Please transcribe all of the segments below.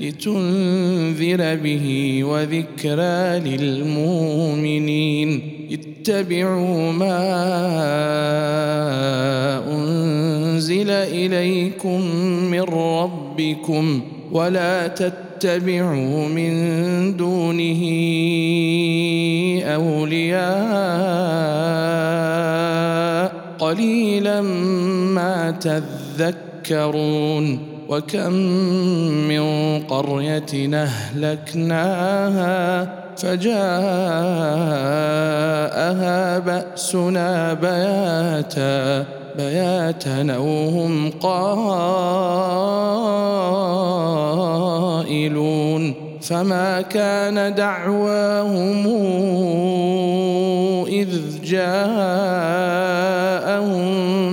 لتنذر به وذكرى للمؤمنين. اتبعوا ما أنزل إليكم من ربكم ولا تتبعوا من دونه أولياء. قليلا ما تذكرون. وكم من قرية أهلكناها فجاءها بأسنا بياتا بياتا وهم قائلون فما كان دعواهم إذ جاءهم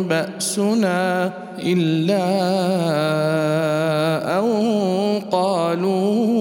بأسنا إلا أن قالوا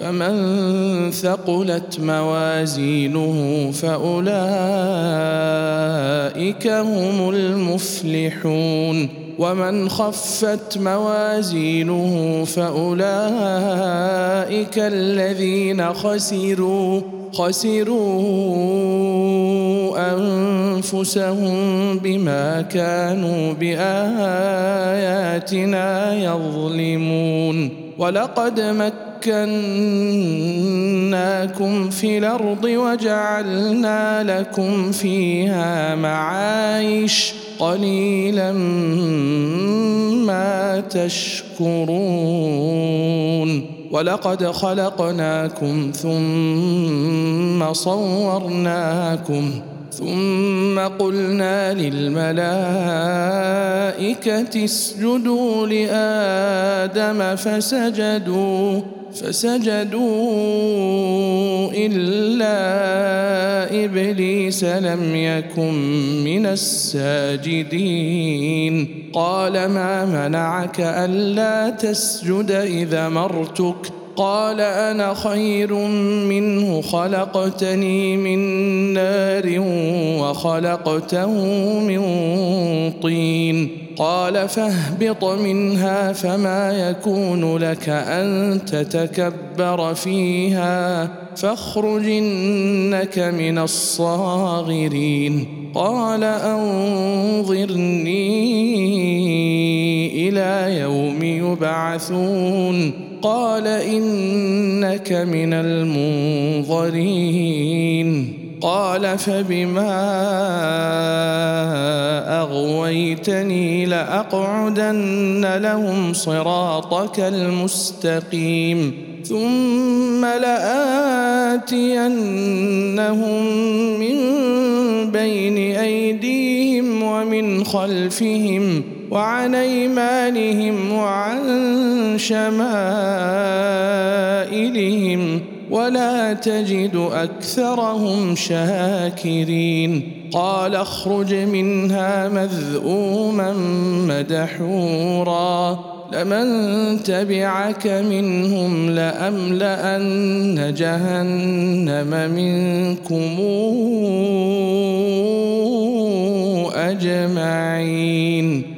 فمن ثقلت موازينه فأولئك هم المفلحون ومن خفت موازينه فأولئك الذين خسروا خسروا أنفسهم بما كانوا بآياتنا يظلمون. ولقد مكناكم في الأرض وجعلنا لكم فيها معايش قليلا ما تشكرون. ولقد خلقناكم ثم صورناكم ثم قلنا للملائكة اسجدوا لآدم فسجدوا فسجدوا إلا إبليس لم يكن من الساجدين. قال ما منعك ألا تسجد إذا مرتك؟ قال أنا خير منه خلقتني من نار وخلقته من طين. قال فاهبط منها فما يكون لك أن تتكبر فيها فاخرج إنك من الصاغرين. قال أنظرني إلى يوم يبعثون. قال إنك من المنظرين. قال فبما أغويتني لأقعدن لهم صراطك المستقيم. ثم لآتينهم من بين أيديهم ومن خلفهم. وعن أيمانهم وعن شمائلهم ولا تجد أكثرهم شاكرين. قال اخرج منها مذءوما مدحورا. لمن تبعك منهم لأملأن جهنم منكم أجمعين.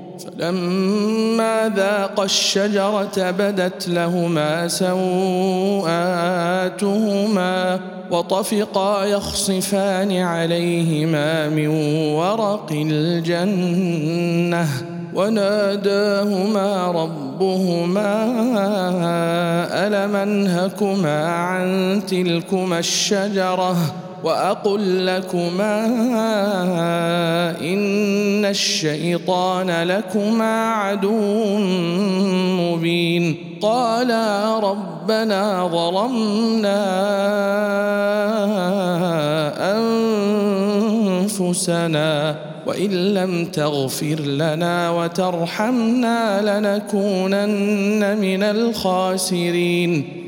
فلما ذاقا الشجرة بدت لهما سوآتهما وطفقا يخصفان عليهما من ورق الجنة وناداهما ربهما ألم أنهكما عن تلكما الشجرة واقل لكما إن الشيطان لكما عدو مبين. قالا ربنا ظلمنا أنفسنا وإن لم تغفر لنا وترحمنا لنكونن من الخاسرين.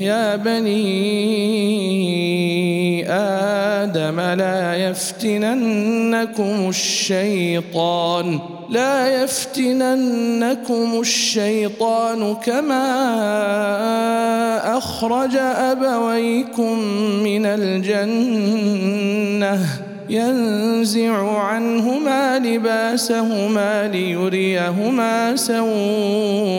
يا بني آدم لا يفتننكم الشيطان لا يفتننكم الشيطان كما أخرج أبويكم من الجنة ينزع عنهما لباسهما ليريهما سوءاتهما.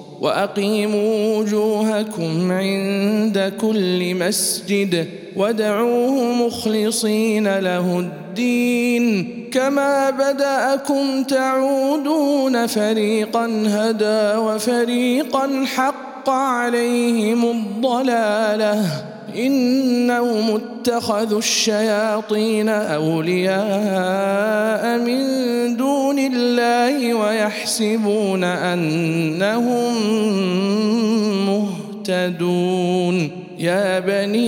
وأقيموا وجوهكم عند كل مسجد وادعوه مخلصين له الدين. كما بدأكم تعودون فريقا هدى وفريقا حق عليهم الضلالة. إنهم اتخذوا الشياطين أولياء من ويحسبون أنهم مهتدون. يا بني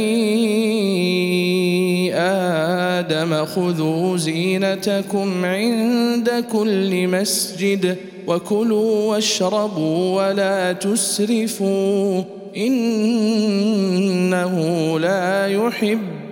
آدم خذوا زينتكم عند كل مسجد وكلوا واشربوا ولا تسرفوا. إنه لا يحب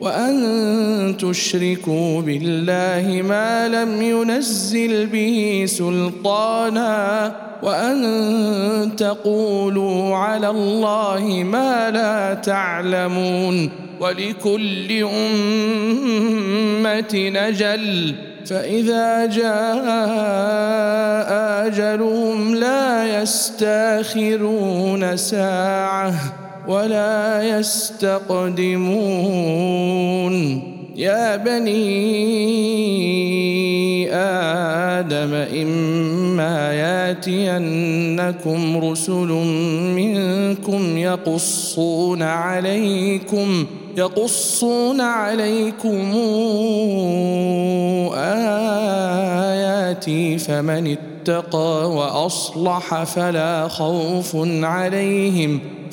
وأن تشركوا بالله ما لم ينزل به سلطانا وأن تقولوا على الله ما لا تعلمون ولكل أمة نجل فإذا جاء أجلهم لا يستأخرون ساعة ولا يستقدمون. يا بني آدم إما ياتينكم رسل منكم يقصون عليكم يقصون عليكم آياتي فمن اتقى وأصلح فلا خوف عليهم.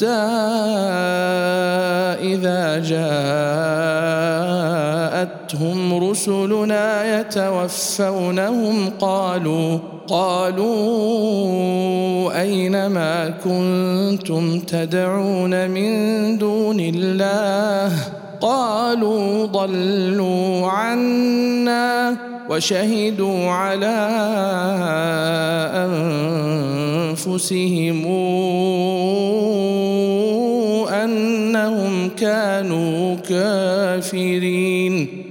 حتى إذا جاءتهم رسلنا يتوفونهم قالوا قالوا أين ما كنتم تدعون من دون الله؟ قالوا ضلوا عنا وشهدوا على أنفسهم أنهم كانوا كافرين.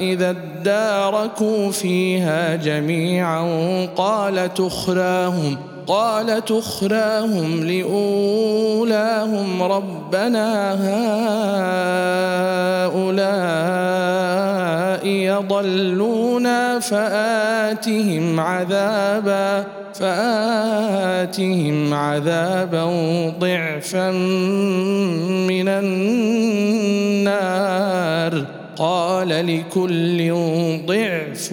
إذا اداركوا فيها جميعا قالت اخراهم قالت اخراهم لأولاهم ربنا هؤلاء يضلونا فآتهم عذابا. فآتهم عذابا ضعفا من النار. قال لكل ضعف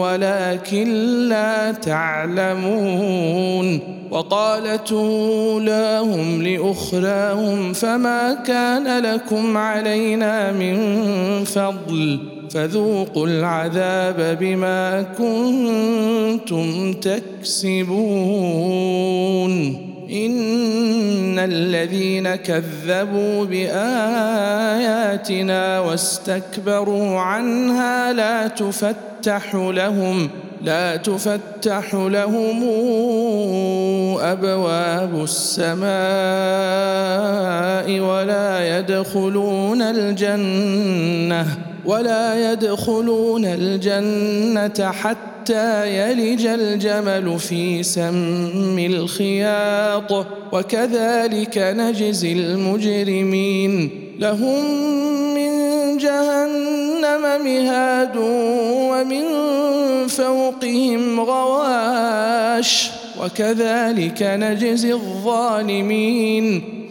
ولكن لا تعلمون. وقالت أولاهم لأخراهم فما كان لكم علينا من فضل فذوقوا العذاب بما كنتم تكسبون إن الذين كذبوا بآياتنا واستكبروا عنها لا تفتح لهم لا تفتح لهم أبواب السماء ولا يدخلون الجنة ولا يدخلون الجنة حتى يلج الجمل في سم الخياط وكذلك نجزي المجرمين. لهم من جهنم مهاد ومن فوقهم غواش وكذلك نجزي الظالمين.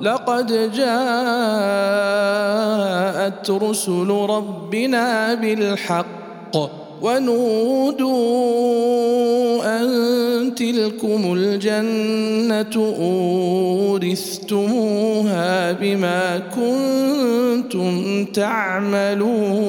لقد جاءت رسل ربنا بالحق ونودوا أن تلكم الجنة أورثتموها بما كنتم تعملون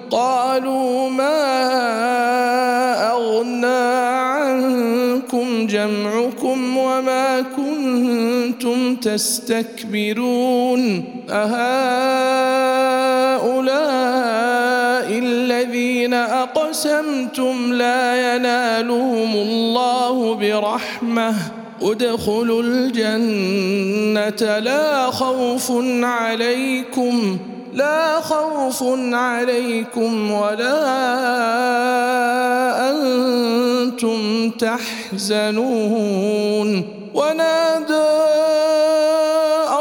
قالوا ما أغنى عنكم جمعكم وما كنتم تستكبرون أهؤلاء الذين أقسمتم لا ينالهم الله برحمة ادخلوا الجنة لا خوف عليكم لا خوف عليكم ولا أنتم تحزنون. ونادى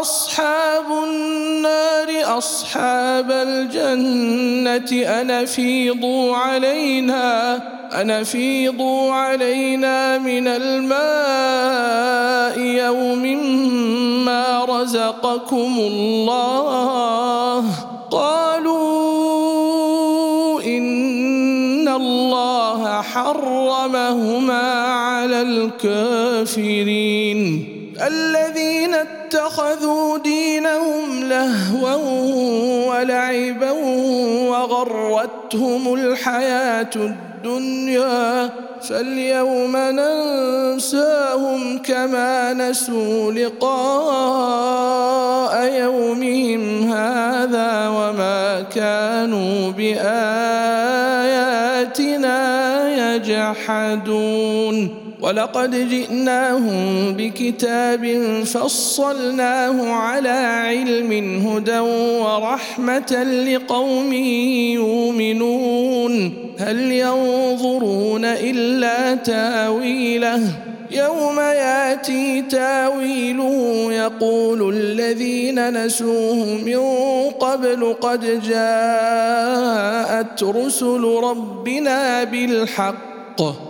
أصحاب النار أصحاب الجنة ان افيضوا علينا. أن أفيضوا علينا من الماء يوم ما رزقكم الله. قالوا إن الله حرمهما على الكافرين. الذين اتخذوا دينهم لهوا ولعبا وغرتهم الحياة الدنيا فاليوم ننساهم كما نسوا لقاء يومهم هذا وما كانوا بآياتنا يجحدون ولقد جئناهم بكتاب فصلناه على علم هدى ورحمة لقوم يؤمنون. هل ينظرون إلا تاويله؟ يوم ياتي تاويله يقول الذين نسوه من قبل قد جاءت رسل ربنا بالحق.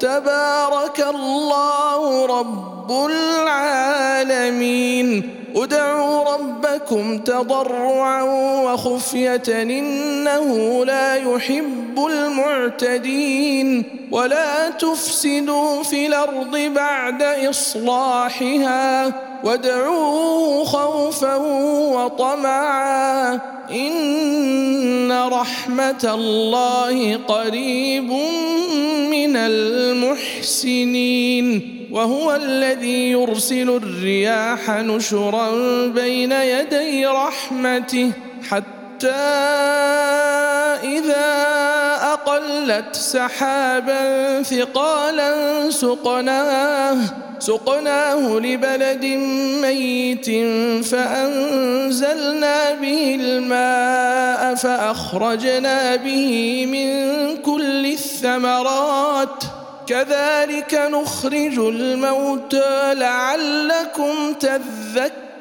تبارك الله رب العالمين. ادعوا ربكم تضرعا وخفية إنه لا يحب المعتدين ولا تفسدوا في الأرض بعد إصلاحها وادعوه خوفا وطمعا إن رحمة الله قريب من المحسنين وهو الذي يرسل الرياح نشرا بين يدي رحمته حتى إذا أقلت سحابا ثقالا سقناه سقناه لبلد ميت فأنزلنا به الماء فأخرجنا به من كل الثمرات. كذلك نخرج الموتى لعلكم تذكرون.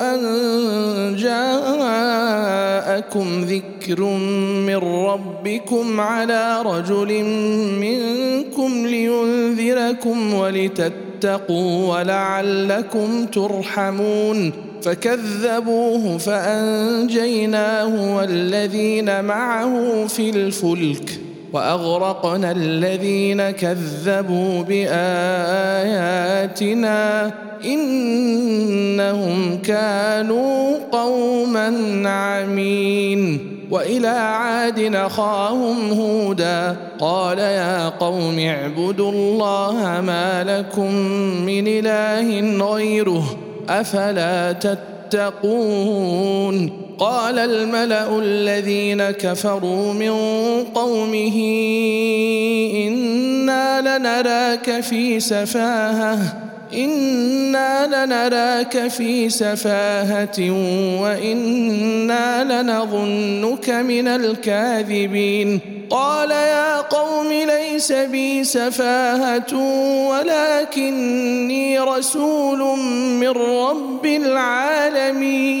أن جاءكم ذكر من ربكم على رجل منكم لينذركم ولتتقوا ولعلكم ترحمون فكذبوه فأنجيناه والذين معه في الفلك وأغرقنا الذين كذبوا بآياتنا إنهم كانوا قوما عمين وإلى عاد أخاهم هودا قال يا قوم اعبدوا الله ما لكم من إله غيره أفلا تتقون قال الملأ الذين كفروا من قومه إنا لنراك في سفاهة. أنا لنراك في سفاهه وأنا لنظنك من الكاذبين قال يا قوم ليس بي سفاهه ولكني رسول من رب العالمين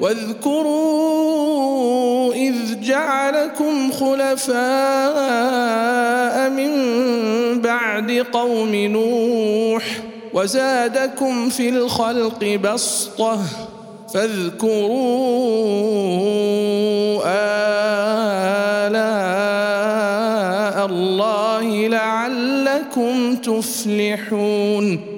واذكروا إذ جعلكم خلفاء من بعد قوم نوح وزادكم في الخلق بسطة فاذكروا آلاء الله لعلكم تفلحون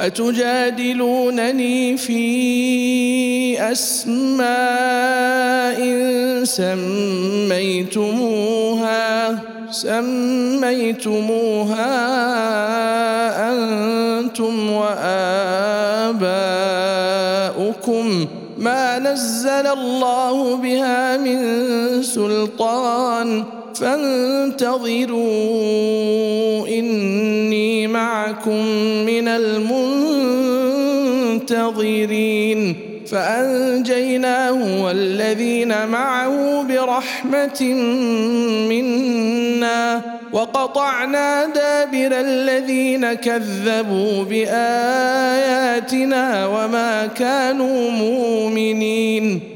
أتجادلونني في أسماء سميتموها سميتموها أنتم وآباؤكم. ما نزل الله بها من سلطان. فانتظروا إني معكم من المنتظرين فأنجيناه والذين معه برحمة منا وقطعنا دابر الذين كذبوا بآياتنا وما كانوا مؤمنين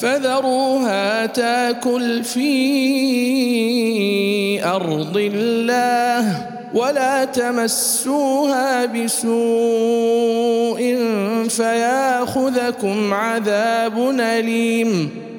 فذروها تاكل في أرض الله ولا تمسوها بسوء فياخذكم عذاب أليم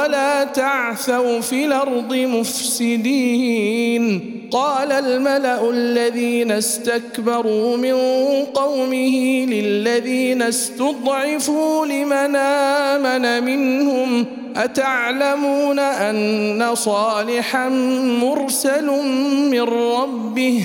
ولا تعثوا في الأرض مفسدين. قال الملأ الذين استكبروا من قومه للذين استضعفوا لمن آمن منهم أتعلمون أن صالحا مرسل من ربه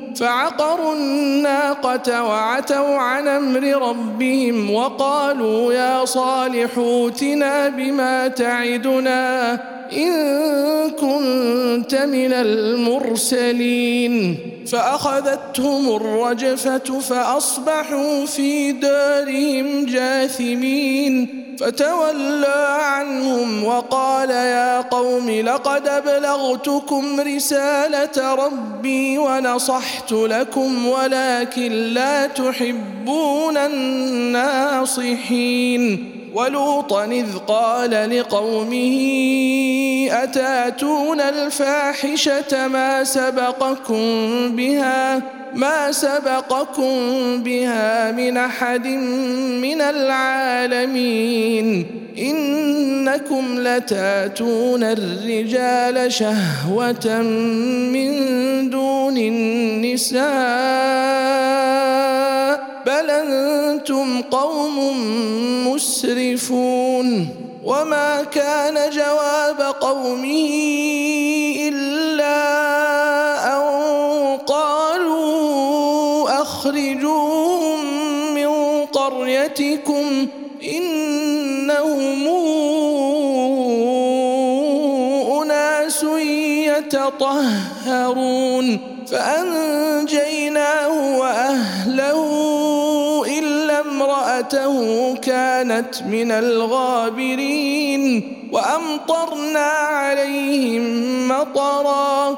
فعقروا الناقة وعتوا عن أمر ربهم وقالوا يا صالح اوتنا بما تعدنا. إن كنت من المرسلين. فأخذتهم الرجفة فأصبحوا في دارهم جاثمين. فتولى عنهم وقال يا قوم لقد أبلغتكم رسالة ربي ونصحت لكم ولكن لا تحبون الناصحين. ولوطا إذ قال لقومه أتاتون الفاحشة ما سبقكم بها؟ ما سبقكم بها من أحد من العالمين. إنكم لتاتون الرجال شهوة من دون النساء. بل أنتم قوم مسرفون. وما كان جواب قومه إلا قالوا اخرجوهم من قريتكم إنهم أناس يتطهرون فأنجيناه وأهله امرأته كانت من الغابرين وأمطرنا عليهم مطرا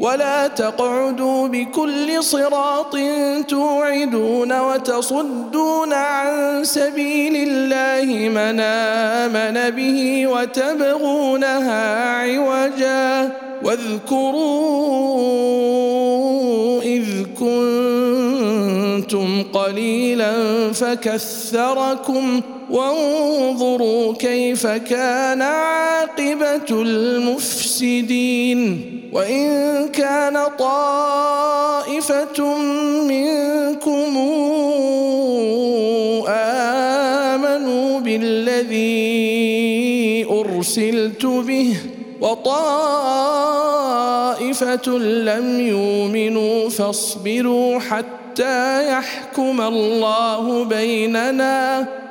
ولا تقعدوا بكل صراط توعدون وتصدون عن سبيل الله من آمن به وتبغونها عوجا واذكروا إذ كنتم قليلا فكثركم وانظروا كيف كان عاقبة المفسدين وإن كان طائفة منكم آمنوا بالذي أرسلت به وطائفة لم يؤمنوا فاصبروا حتى يحكم الله بيننا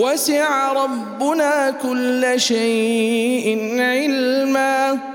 وسع ربنا كل شيء علما.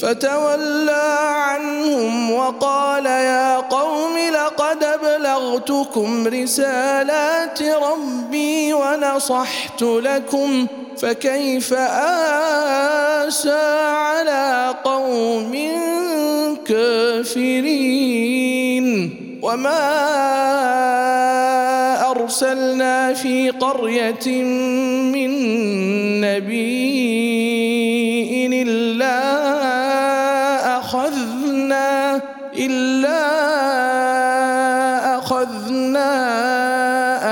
فتولى عنهم وقال يا قوم لقد أبلغتكم رسالات ربي ونصحت لكم فكيف آسى على قوم كافرين؟ وما أرسلنا في قرية من نبي أخذنا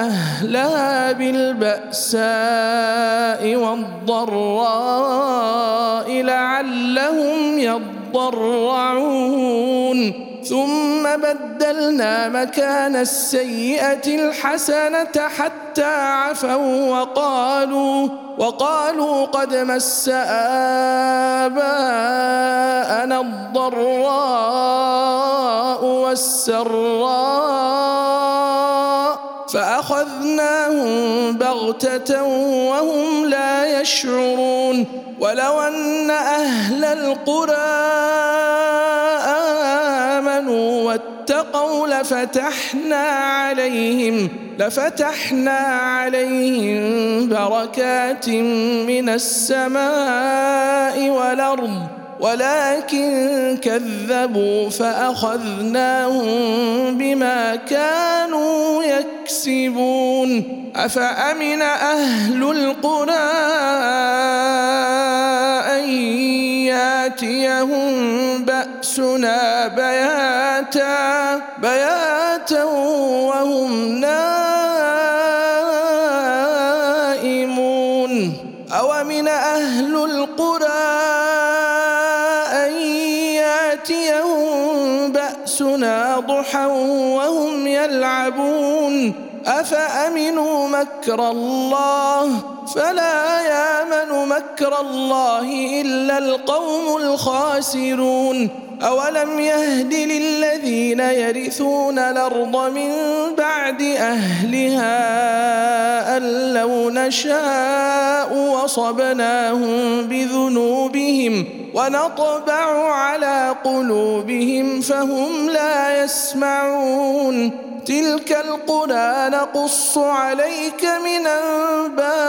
أهلها بالبأساء والضراء لعلهم يضرعون. ثم بدلنا مكان السيئة الحسنة حتى عفوا وقالوا وقالوا قد مس آباءنا الضراء والسراء فأخذناهم بغتة وهم لا يشعرون. ولو أن أهل القرى آمنوا واتقوا لفتحنا عليهم لفتحنا عليهم بركات من السماء والأرض. ولكن كذبوا فأخذناهم بما كانوا يكسبون. أفأمن أهل القرى أن ياتيهم بأسنا بياتا بياتا وهم نائمون وهم يلعبون. أفأمنوا مكر الله؟ فلا يامن مكر الله إلا القوم الخاسرون. أولم يهد للذين يرثون الأرض من بعد أهلها أن لو نشاء وصبناهم بذنوبهم ونطبع على قلوبهم فهم لا يسمعون تلك القرى نقص عليك من أنبائها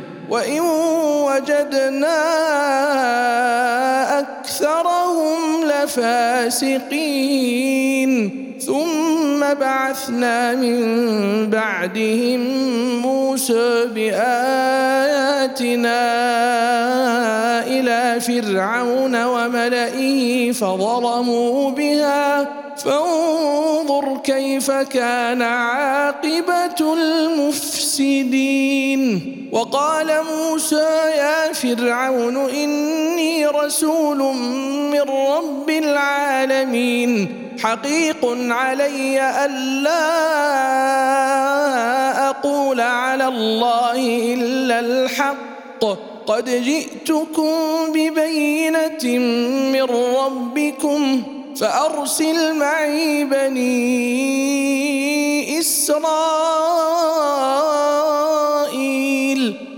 وإن وجدنا أكثرهم لفاسقين. ثم بعثنا من بعدهم موسى بآياتنا. إلى فرعون وملئه فظلموا بها. فانظر كيف كان عاقبة المفسدين. وقال موسى يا فرعون إني رسول من رب العالمين. حقيق علي الا أقول على الله إلا الحق. قد جئتكم ببينة من ربكم فأرسل معي بني إسرائيل.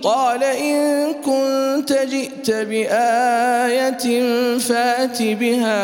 قال إن كنت جئت بآية فات بها.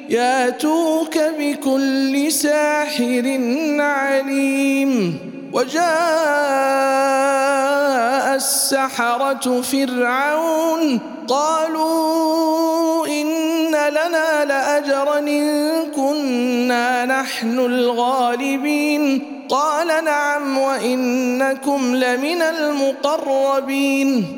ياتوك بكل ساحر عليم وجاء السحرة فرعون قالوا إن لنا لأجرا إن كنا نحن الغالبين قال نعم وإنكم لمن المقربين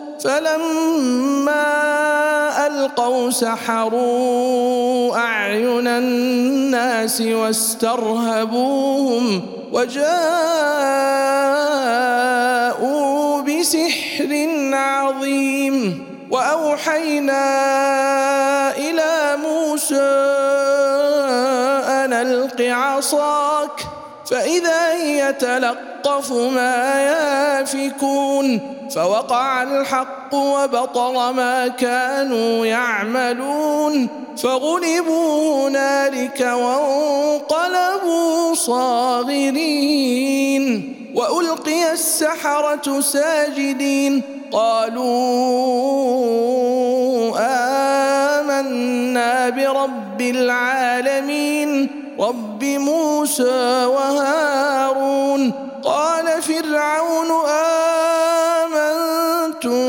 فلما ألقوا سحروا أعين الناس واسترهبوهم وجاءوا بسحر عظيم وأوحينا إلى موسى أن ألق عصاك فإذا هي تلقف ما يافكون فوقع الحق وبطل ما كانوا يعملون فغلبوا هنالك وانقلبوا صاغرين وألقي السحرة ساجدين قالوا آمنا برب العالمين رب موسى وهارون قال فرعون آمنتم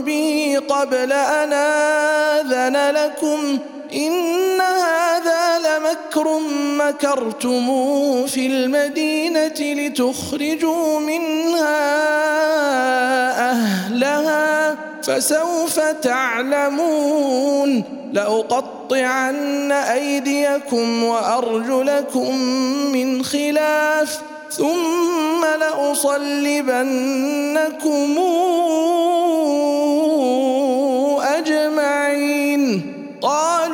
به قبل أن آذن لكم إن هذا لمكر مكرتموه في المدينة لتخرجوا منها أهلها فسوف تعلمون لأقطعن أيديكم وأرجلكم من خلاف ثم لأصلبنكم أجمعين. قالوا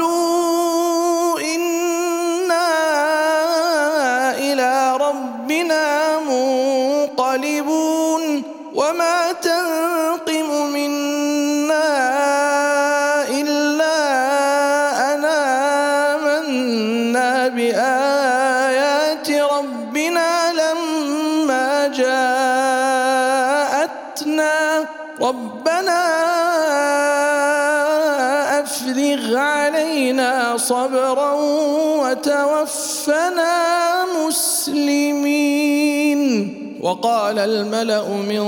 وقال الملأ من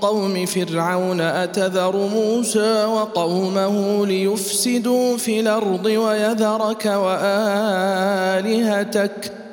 قوم فرعون أتذر موسى وقومه ليفسدوا في الأرض ويذرك وآلهتك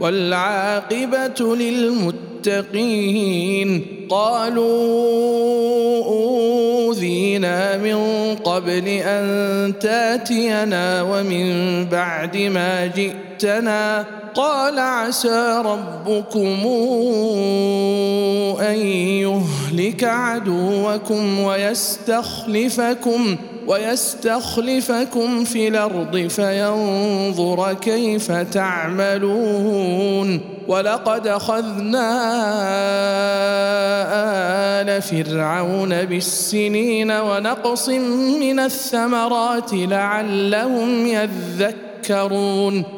والعاقبة للمتقين. قالوا أوذينا من قبل أن تاتينا ومن بعد ما جئتنا قال عسى ربكم أن يهلك عدوكم ويستخلفكم ويستخلفكم في الأرض فينظر كيف تعملون ولقد أخذنا آل فرعون بالسنين ونقص من الثمرات لعلهم يذكرون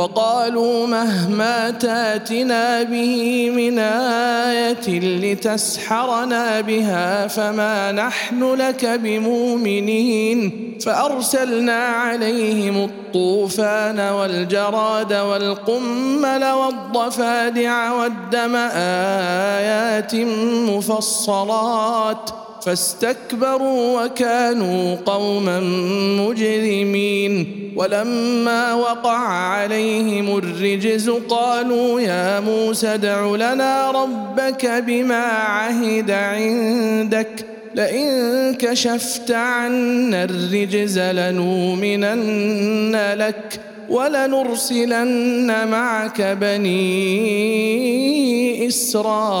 وقالوا مهما تاتنا به من آية لتسحرنا بها فما نحن لك بمؤمنين فأرسلنا عليهم الطوفان والجراد والقمل والضفادع والدم آيات مفصلات فاستكبروا وكانوا قوما مجرمين. ولما وقع عليهم الرجز قالوا يا موسى ادع لنا ربك بما عهد عندك. لئن كشفت عنا الرجز لنؤمنن لك ولنرسلن معك بني إسرائيل.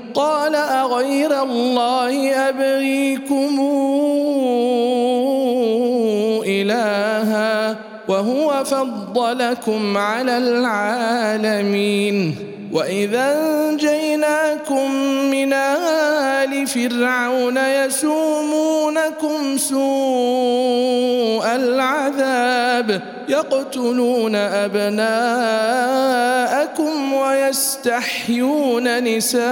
قال أغير الله أبغيكم إلها وهو فضلكم على العالمين. واذا انجيناكم من ال فرعون يسومونكم سوء العذاب يقتلون ابناءكم ويستحيون نساءكم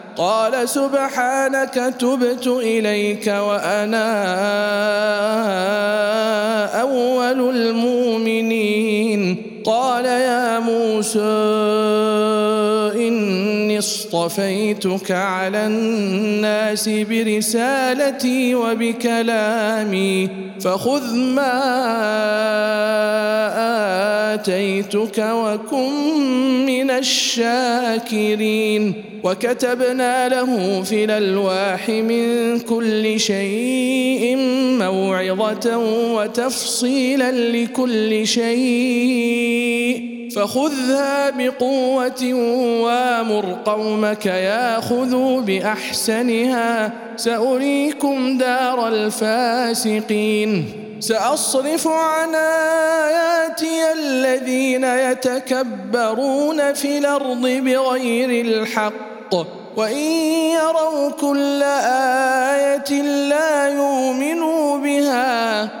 قال سبحانك تبت إليك وأنا أول المؤمنين. قال يا موسى اصطفيتك على الناس برسالتي وبكلامي فخذ ما آتيتك وكن من الشاكرين وكتبنا له في الألواح من كل شيء موعظة وتفصيلا لكل شيء فخذها بقوة وامر قومك ياخذوا بأحسنها. سأريكم دار الفاسقين. سأصرف عن آياتي الذين يتكبرون في الأرض بغير الحق. وإن يروا كل آية لا يؤمنوا بها.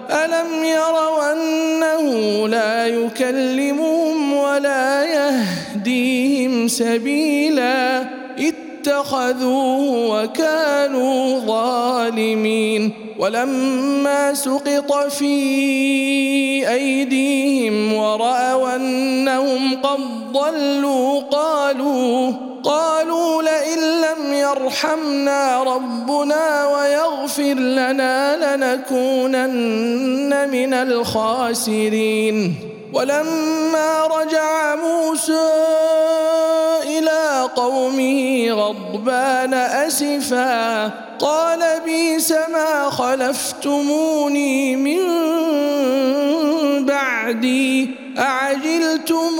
الم يروا انه لا يكلمهم ولا يهديهم سبيلا اتخذوه وكانوا ظالمين ولما سقط في ايديهم وراوا انهم قد ضلوا قالوا قالوا لئن لم يرحمنا ربنا ويغفر لنا لنكونن من الخاسرين. ولما رجع موسى إلى قومه غضبان أسفا قال بيس ما خلفتموني من بعدي اعجلتم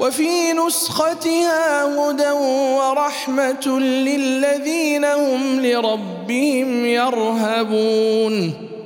وفي نسختها هدى ورحمة للذين هم لربهم يرهبون.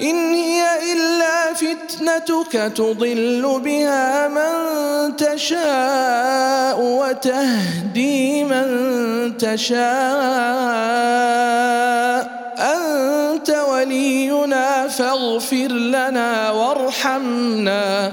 إن هي إلا فتنتك تضل بها من تشاء وتهدي من تشاء. أنت ولينا فاغفر لنا وارحمنا.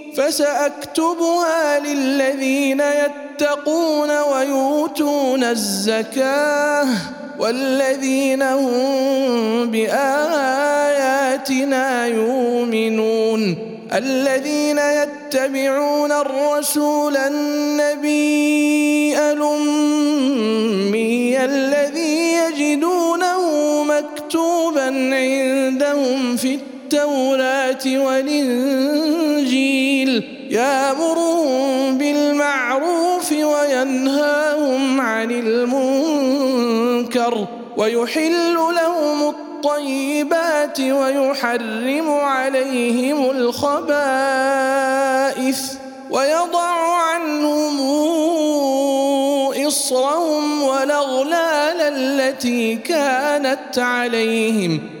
فسأكتبها للذين يتقون ويؤتون الزكاة والذين هم بآياتنا يؤمنون الذين يتبعون الرسول النبي الأمي الذي يجدونه مكتوبا عندهم في التوراه والإنجيل يأمرهم بالمعروف وينهاهم عن المنكر ويحل لهم الطيبات ويحرم عليهم الخبائث ويضع عنهم إصرهم والأغلال التي كانت عليهم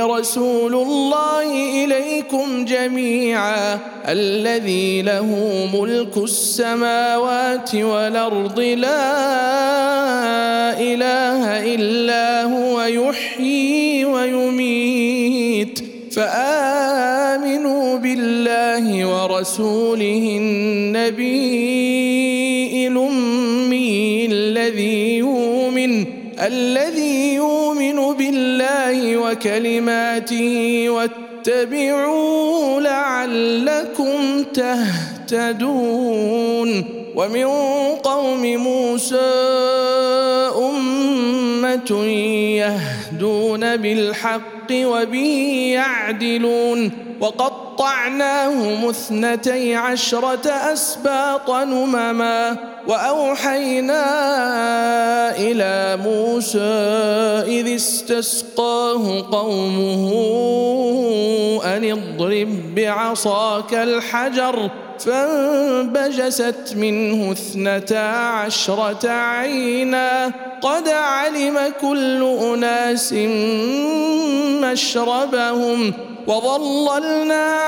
رسول الله إليكم جميعا الذي له ملك السماوات والأرض لا إله إلا هو يحيي ويميت. فآمنوا بالله ورسوله النبي الأمي الذي يؤمن الذي وكلماته واتبعوا لعلكم تهتدون. ومن قوم موسى أمة يهدون بالحق وبه يعدلون. وقطعناهم اثنتي عشرة أسباط نمما وأوحينا إلى موسى إذ استسقاه قومه أن اضرب بعصاك الحجر فانبجست منه اثنتا عشرة عينا قد علم كل أناس مشربهم وظللنا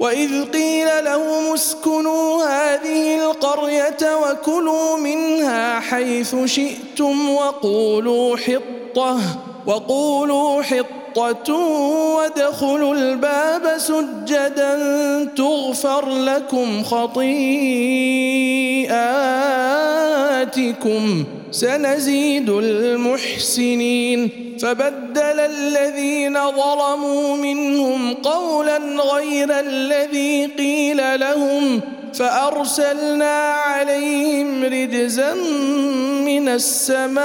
وإذ قيل لهم اسكنوا هذه القرية وكلوا منها حيث شئتم وقولوا حطة وقولوا حطة وادخلوا الباب سجدا تغفر لكم خطيئاتكم سنزيد المحسنين. فبدل الذين ظلموا منهم قولا غير الذي قيل لهم فأرسلنا عليهم رجزا من السماء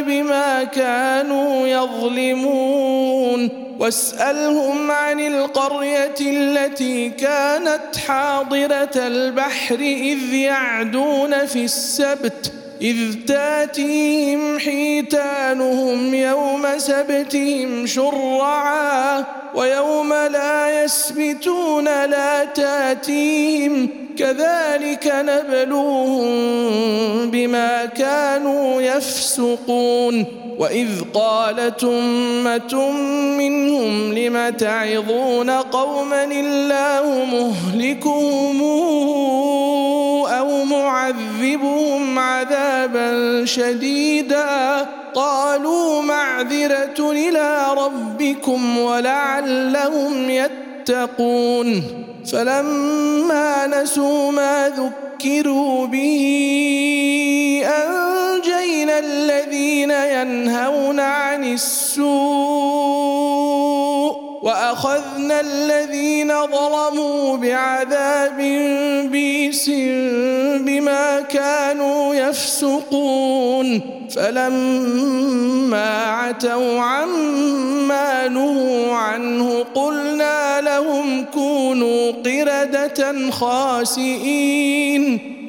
بما كانوا يظلمون. واسألهم عن القرية التي كانت حاضرة البحر إذ يعدون في السبت إذ تاتيهم حيتانهم يوم سبتهم شرعا ويوم لا يسبتون لا تأتيهم كذلك نبلوهم بما كانوا يفسقون وإذ قالت امه منهم لم تعظون قوما الله مهلكهم أو معذبهم عذابا شديدا قالوا معذرة إلى ربكم ولعلهم يتقون. فلما نسوا ما ذكروا به انجينا الذين ينهون عن السوء وأخذنا الذين ظلموا بعذاب بيس بما كانوا يفسقون. فلما عتوا عما نهوا عنه قلنا لهم كونوا قردة خاسئين.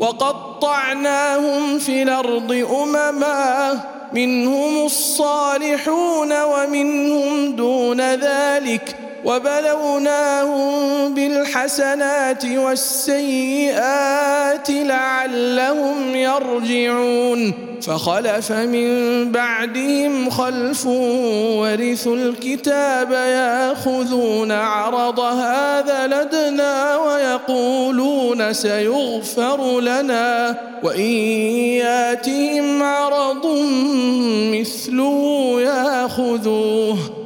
وقطعناهم في الأرض أمما منهم الصالحون ومنهم دون ذلك. وبلوناهم بالحسنات والسيئات لعلهم يرجعون. فخلف من بعدهم خلف ورثوا الكتاب ياخذون عرض هذا لدنا ويقولون سيغفر لنا وإن ياتهم عرض مثله ياخذوه.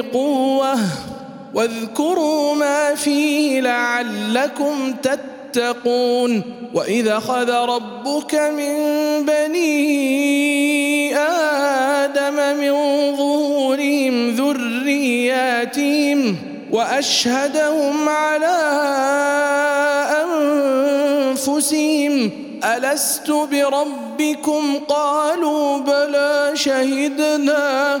بقوة واذكروا ما فيه لعلكم تتقون وإذا أخذ ربك من بني آدم من ظهورهم ذرياتهم وأشهدهم على أنفسهم ألست بربكم؟ قالوا بلى شهدنا.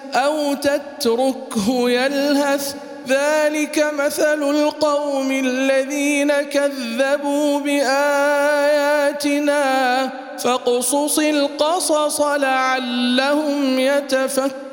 أو تتركه يلهث ذلك مثل القوم الذين كذبوا بآياتنا فاقصص القصص لعلهم يتفكرون.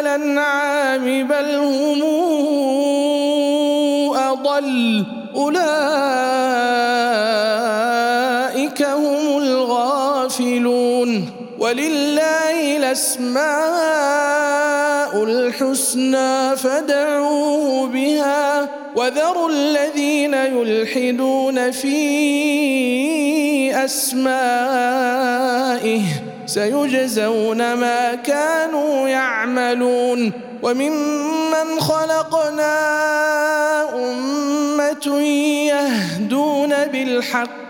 كالانعام بل هم أضل. أولئك هم الغافلون. ولله الأسماء الحسنى فدعوه بها. وذروا الذين يلحدون في أسمائه. سيجزون ما كانوا يعملون وممن خلقنا أمة يهدون بالحق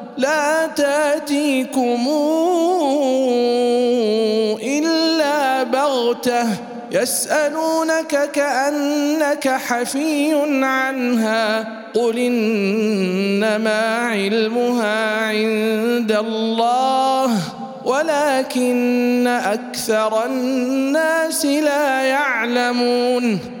لا تأتيكم إلا بغتة يسألونك كأنك حفي عنها قل إنما علمها عند الله ولكن أكثر الناس لا يعلمون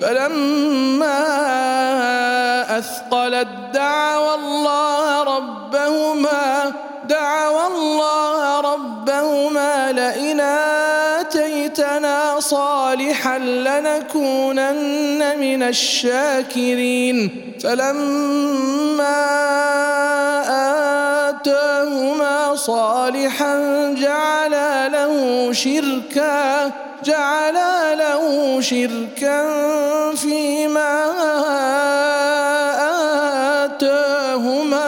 فلما أثقلت دعوا الله ربهما دعوا الله ربهما لئن آتيتنا صالحا لنكونن من الشاكرين. فلما آتاهما صالحا جعل له شركا جعل له شركا فيما آتاهما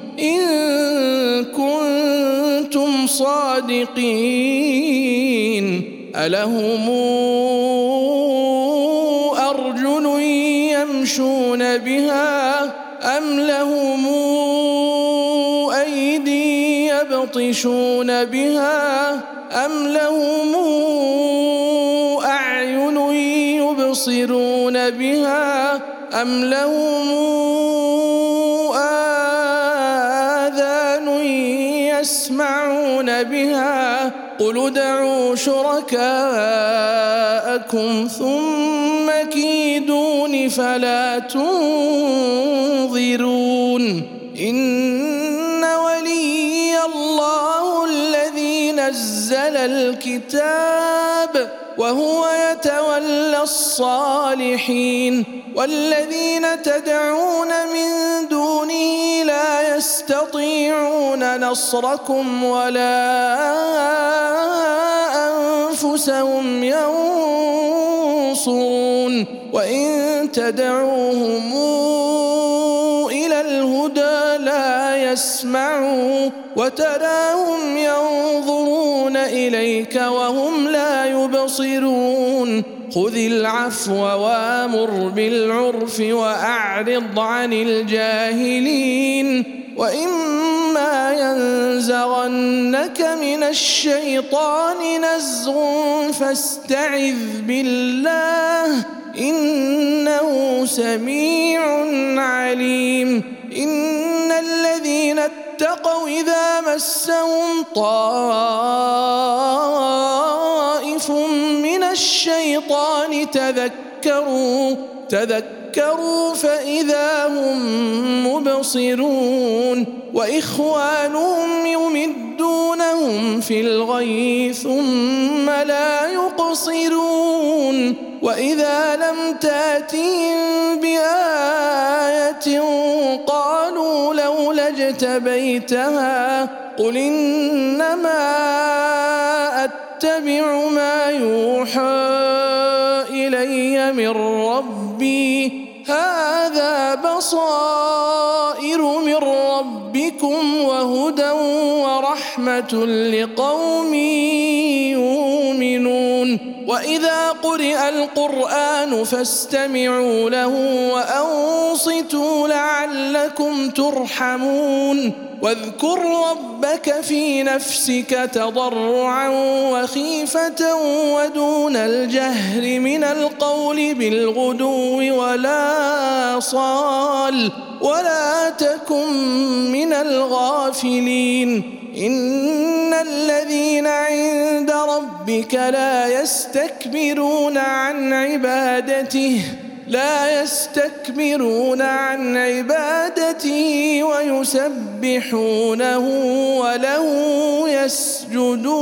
إن كنتم صادقين. ألهم أرجل يمشون بها أم لهم أيدي يبطشون بها أم لهم أعين يبصرون بها أم لهم يسمعون بها قل ادعوا شركاءكم ثم كيدون فلا تنظرون إن ولي الله نزل الكتاب وهو يتولى الصالحين والذين تدعون من دونه لا يستطيعون نصركم ولا أنفسهم ينصرون وإن تدعوهم يسمعوا وتراهم ينظرون إليك وهم لا يبصرون خذ العفو وآمر بالعرف وأعرض عن الجاهلين وإما ينزغنك من الشيطان نزغ فاستعذ بالله إنه سميع عليم إن الذين اتقوا إذا مسهم طائف من الشيطان تذكروا تذكروا فإذا هم مبصرون وإخوانهم يمدونهم في الغي ثم لا يقصرون وإذا لم تاتهم بآية قالوا لولا اجتبيتها قل إنما أتبع ما يوحى إلي من ربي هذا بصائر من ربكم وهدى ورحمة لقوم يؤمنون. وإذا قرئ القرآن فاستمعوا له وأنصتوا لعلكم ترحمون واذكر ربك في نفسك تضرعا وخيفة ودون الجهر من القول بالغدو ولا صال ولا تكن من الغافلين ان الذين عند ربك لا يستكبرون عن عبادته لا يستكبرون عن عبادته ويسبحونه وله يسجدون